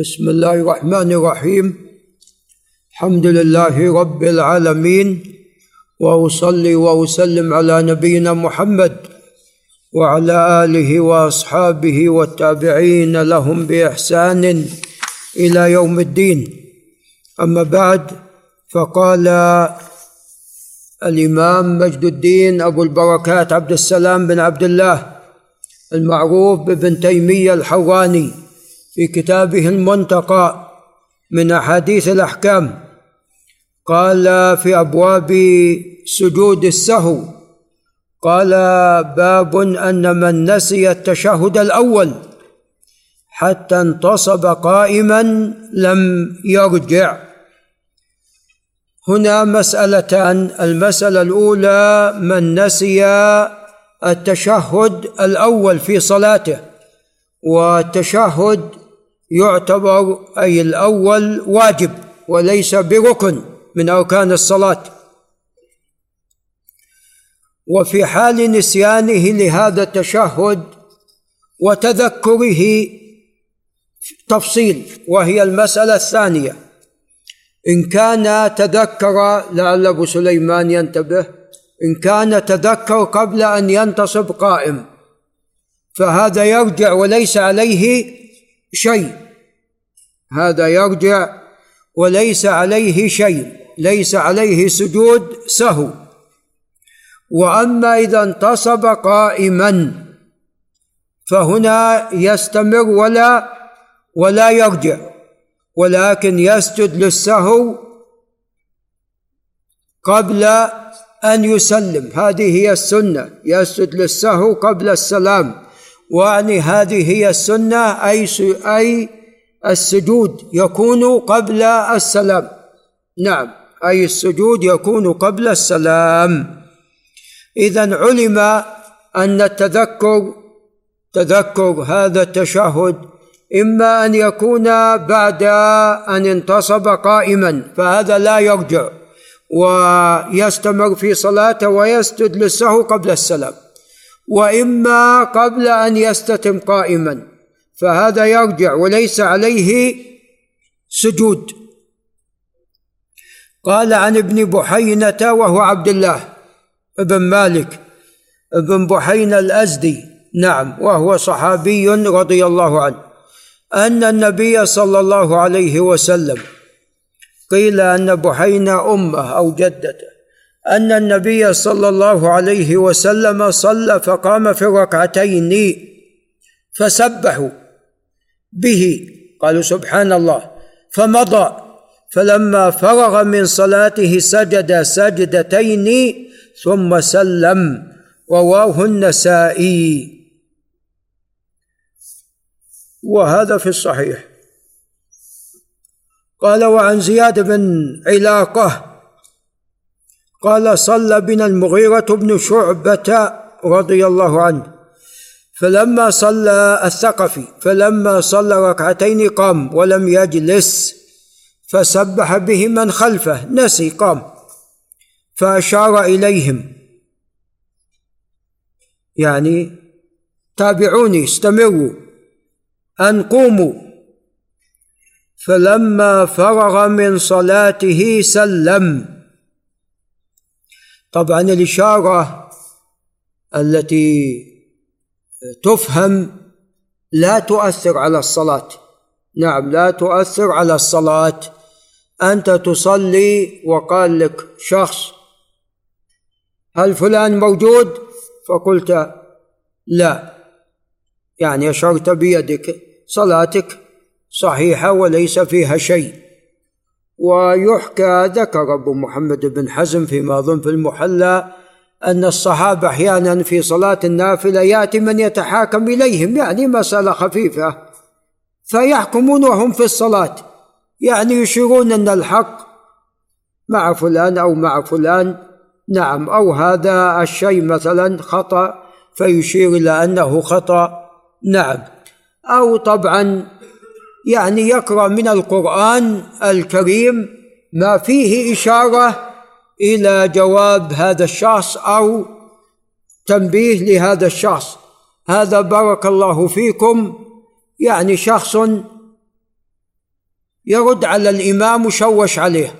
بسم الله الرحمن الرحيم الحمد لله رب العالمين واصلي واسلم على نبينا محمد وعلى اله واصحابه والتابعين لهم باحسان إلى يوم الدين اما بعد فقال الامام مجد الدين ابو البركات عبد السلام بن عبد الله المعروف بابن تيميه الحراني في كتابه المنتقى من أحاديث الأحكام. قال في أبواب سجود السهو قال باب أن من نسي التشهد الأول حتى انتصب قائما لم يرجع. هنا مسألتان المسألة الأولى من نسي التشهد الأول في صلاته والتشهد يعتبر أي الأول واجب وليس بركن من أركان الصلاة. وفي حال نسيانه لهذا التشهد وتذكره تفصيل وهي المسألة الثانية. إن كان تذكر لعل أبو سليمان ينتبه إن كان تذكر قبل أن ينتصب قائم فهذا يرجع وليس عليه شيء. هذا يرجع وليس عليه شيء ليس عليه سجود سهو. وأما إذا انتصب قائما فهنا يستمر ولا ولا يرجع ولكن يسجد للسهو قبل أن يسلم. هذه هي السنة يسجد للسهو قبل السلام. واعني هذه هي السنة أي أي السجود يكون قبل السلام. نعم أي السجود يكون قبل السلام. اذا علم أن التذكر تذكر هذا التشهد إما أن يكون بعد أن انتصب قائما فهذا لا يرجع ويستمر في صلاته ويسجد للسهو قبل السلام. وإما قبل أن يستتم قائما. فهذا يرجع وليس عليه سجود. قال عن ابن بحينة وهو عبد الله ابن مالك ابن بحينة الأزدي نعم وهو صحابي رضي الله عنه أن النبي صلى الله عليه وسلم قيل أن بحينة أمه أو جدته. أن النبي صلى الله عليه وسلم صلى فقام في الركعتين فسبحوا به. قالوا سبحان الله. فمضى. فلما فرغ من صلاته سجد سجدتين ثم سلم. رواه النسائي. وهذا في الصحيح. قال وعن زياد بن علاقة قال صلى بنا المغيرة بن شعبة رضي الله عنه. فلما صلى الثقفي فلما صلى ركعتين قام ولم يجلس فسبح به من خلفه نسي قام. فأشار إليهم. يعني تابعوني استمروا. أن قوموا. فلما فرغ من صلاته سلم. طبعا الإشارة التي تفهم لا تؤثر على الصلاة. نعم لا تؤثر على الصلاة. أنت تصلي وقال لك شخص هل فلان موجود؟ فقلت لا. يعني أشرت بيدك صلاتك صحيحة وليس فيها شيء. ويحكى ذكر أبو محمد بن حزم فيما اظن في المحلى أن الصحابة أحيانا في صلاة النافلة يأتي من يتحاكم إليهم يعني مسألة خفيفة فيحكمون وهم في الصلاة يعني يشيرون أن الحق مع فلان أو مع فلان نعم أو هذا الشيء مثلا خطأ فيشير إلى أنه خطأ نعم. أو طبعا يعني يقرأ من القرآن الكريم ما فيه إشارة إلى جواب هذا الشخص أو تنبيه لهذا الشخص. هذا بارك الله فيكم. يعني شخص يرد على الإمام وشوش عليه.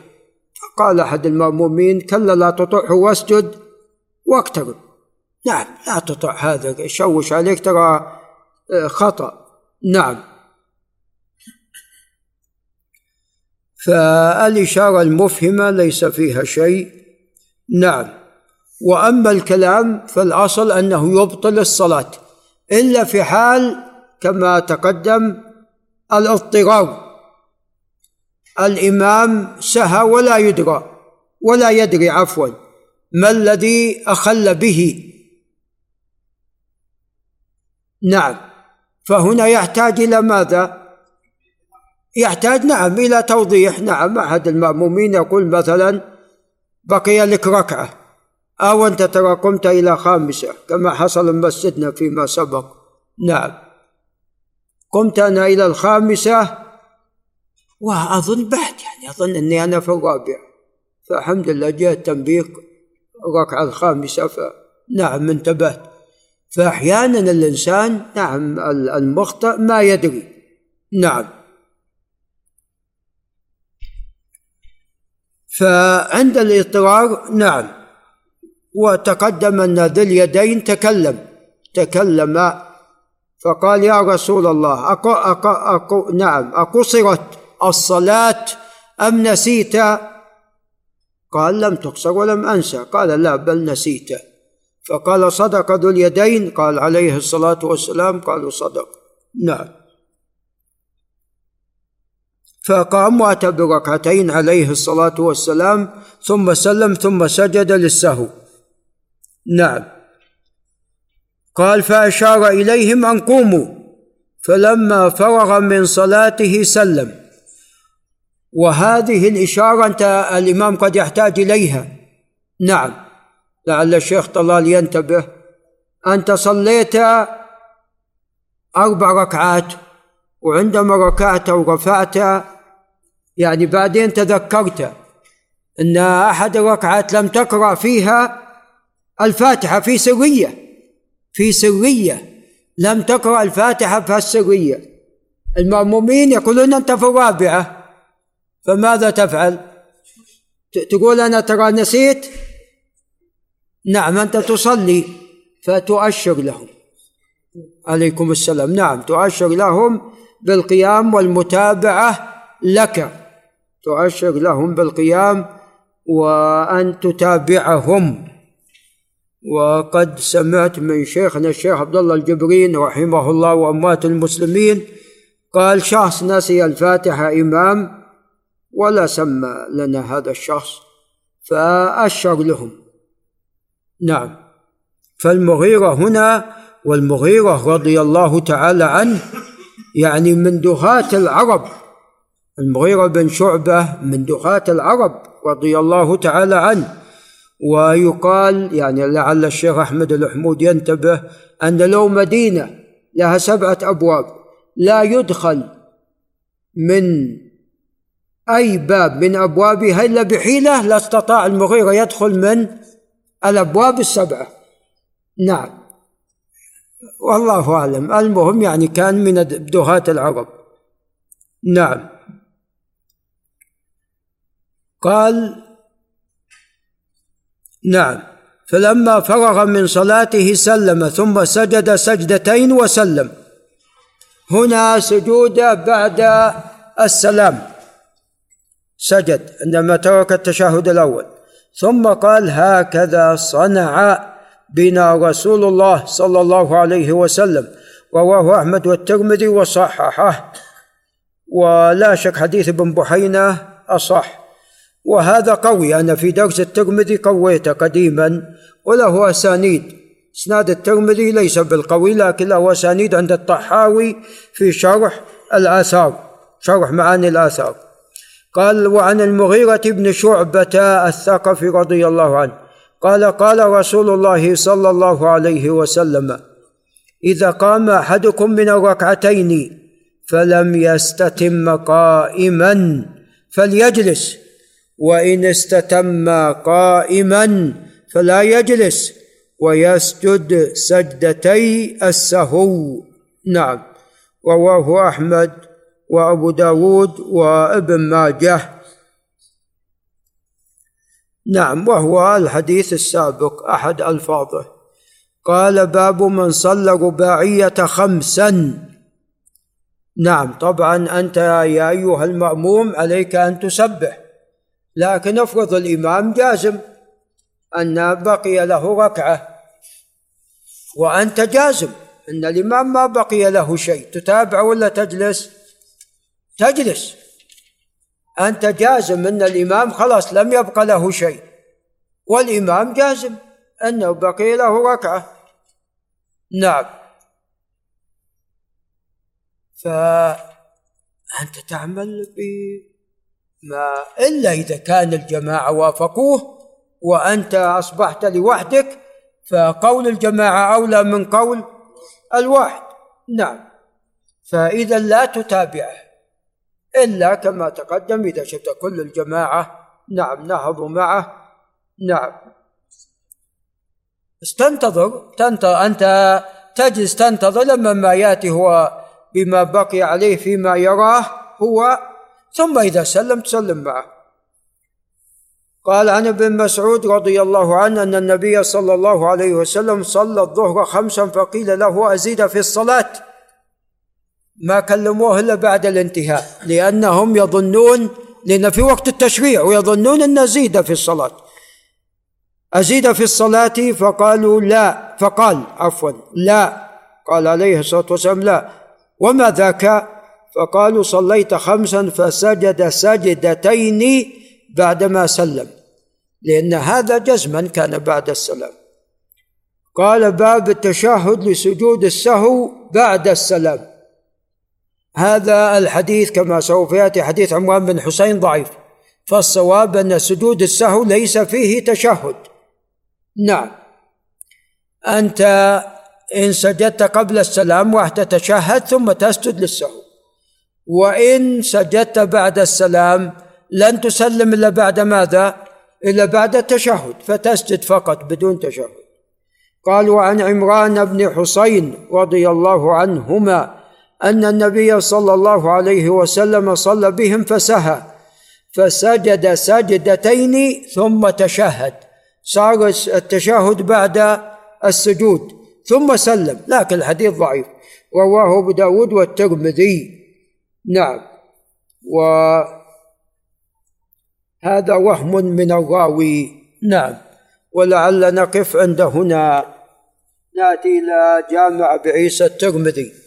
فقال أحد المأمومين كلا لا تطعه واسجد واقترب. نعم لا تطع هذا يشوش عليك ترى خطأ. نعم. فالإشارة المفهمة ليس فيها شيء. نعم. وأما الكلام فالأصل أنه يبطل الصلاة إلا في حال كما تقدم الاضطرار. الإمام سهى ولا يدرى ولا يدري عفوا ما الذي أخل به. نعم. فهنا يحتاج إلى ماذا؟ يحتاج نعم إلى توضيح. نعم أحد المأمومين يقول مثلا بقي لك ركعة أو أنت ترى قمت إلى خامسة كما حصل مسجدنا فيما سبق. نعم. قمت أنا إلى الخامسة وأظن بعد يعني أظن أني أنا في الرابعة فالحمد لله جاء التنبيه الركعة الخامسة فنعم انتبهت. فأحيانا الإنسان نعم المخطئ ما يدري. نعم. فعند الاضطرار نعم. وتقدم أن ذي اليدين تكلم. تكلم فقال يا رسول الله أقو أقو أقو نعم. أقصرت الصلاة أم نسيت؟ قال لم تقصر ولم أنسى. قال لا بل نسيت. فقال صدق ذو اليدين؟ قال عليه الصلاة والسلام. قالوا صدق. نعم. فقام وأتى بركعتين عليه الصلاة والسلام ثم سلم ثم سجد للسهو. نعم. قال فأشار إليهم أن قوموا. فلما فرغ من صلاته سلم. وهذه الإشارة أنت الإمام قد يحتاج إليها. نعم. لعل الشيخ طلال ينتبه. أنت صليت أربع ركعات. وعندما ركعت ورفعت يعني بعدين تذكرت أن أحد الركعات لم تقرأ فيها الفاتحة في سرية في سرية لم تقرأ الفاتحة في السرية. المأمومين يقولون أنت في الرابعة. فماذا تفعل؟ تقول أنا ترى نسيت؟ نعم أنت تصلي فتؤشر لهم. عليكم السلام. نعم تؤشر لهم بالقيام والمتابعة لك. تؤشر لهم بالقيام وأن تتابعهم. وقد سمعت من شيخنا الشيخ عبد الله الجبرين رحمه الله وأموات المسلمين قال شخص نسي الفاتحة إمام ولا سمى لنا هذا الشخص فأشر لهم. نعم. فالمغيرة هنا والمغيرة رضي الله تعالى عنه يعني من دهاة العرب. المغيرة بن شعبة من دخاة العرب رضي الله تعالى عنه. ويقال يعني لعل الشيخ أحمد الحمود ينتبه أن لو مدينة لها سبعة أبواب لا يدخل من أي باب من أبوابها إلا بحيلة لاستطاع المغيرة يدخل من الأبواب السبعة. نعم. والله أعلم. المهم يعني كان من دهاة العرب. نعم. قال نعم. فلما فرغ من صلاته سلم ثم سجد سجدتين وسلم. هنا سجود بعد السلام. سجد عندما ترك التشهد الأول. ثم قال هكذا صنع بنا رسول الله صلى الله عليه وسلم رواه أحمد والترمذي وصححه. ولا شك حديث ابن بحينة أصح. وهذا قوي أنا في درس الترمذي قويته قديما وله أسانيد. إسناد الترمذي ليس بالقوي لكن له أسانيد عند الطحاوي في شرح الآثار شرح معاني الآثار. قال وعن المغيرة بن شعبة الثقفي رضي الله عنه قال قال رسول الله صلى الله عليه وسلم إذا قام أحدكم من الركعتين فلم يستتم قائما فليجلس وإن استتم قائما فلا يجلس ويسجد سجدتي السهو. نعم. رواه أحمد وأبو داود وابن ماجه. نعم وهو الحديث السابق أحد ألفاظه. قال باب من صلى رباعية خمسا. نعم طبعا أنت يا أيها المأموم عليك أن تسبح لكن افرض الإمام جازم أن بقي له ركعة وأنت جازم أن الإمام ما بقي له شيء تتابع ولا تجلس؟ تجلس. أنت جازم أن الإمام خلاص لم يبق له شيء. والإمام جازم أنه بقي له ركعة. نعم. فأنت تعمل بما إلا إذا كان الجماعة وافقوه وأنت أصبحت لوحدك فقول الجماعة أولى من قول الواحد. نعم. فإذا لا تتابعه. إلا كما تقدم إذا شفت كل الجماعة نعم نهضوا معه نعم. استنتظر تنتظر أنت تجلس تنتظر لما ما يأتي هو بما بقي عليه فيما يراه هو ثم إذا سلم تسلم معه. قال عن ابن مسعود رضي الله عنه أن النبي صلى الله عليه وسلم صلى الظهر خمسا فقيل له أزيد في الصلاة؟ ما كلموه إلا بعد الانتهاء لأنهم يظنون لأن في وقت التشريع ويظنون أن أزيد في الصلاة. أزيد في الصلاة فقالوا لا فقال عفوا لا. قال عليه الصلاة والسلام لا. وما ذاك؟ فقالوا صليت خمسا فسجد سجدتين بعدما سلم لأن هذا جزما كان بعد السلام. قال باب التشهد لسجود السهو بعد السلام. هذا الحديث كما سوف يأتي حديث عمران بن حسين ضعيف. فالصواب أن سجود السهو ليس فيه تشهد. نعم. أنت إن سجدت قبل السلام راح تتشهد ثم تسجد للسهو. وإن سجدت بعد السلام لن تسلم إلا بعد ماذا؟ إلا بعد التشهد فتسجد فقط بدون تشهد. قالوا عن عمران بن حسين رضي الله عنهما أن النبي صلى الله عليه وسلم صلى بهم فسهى فسجد سجدتين ثم تشهد. صار التشهد بعد السجود ثم سلم لكن الحديث ضعيف. رواه أبو داود والترمذي. نعم. وهذا وهم من الراوي. نعم. ولعل نقف عند هنا. نأتي إلى جامع بعيسى الترمذي.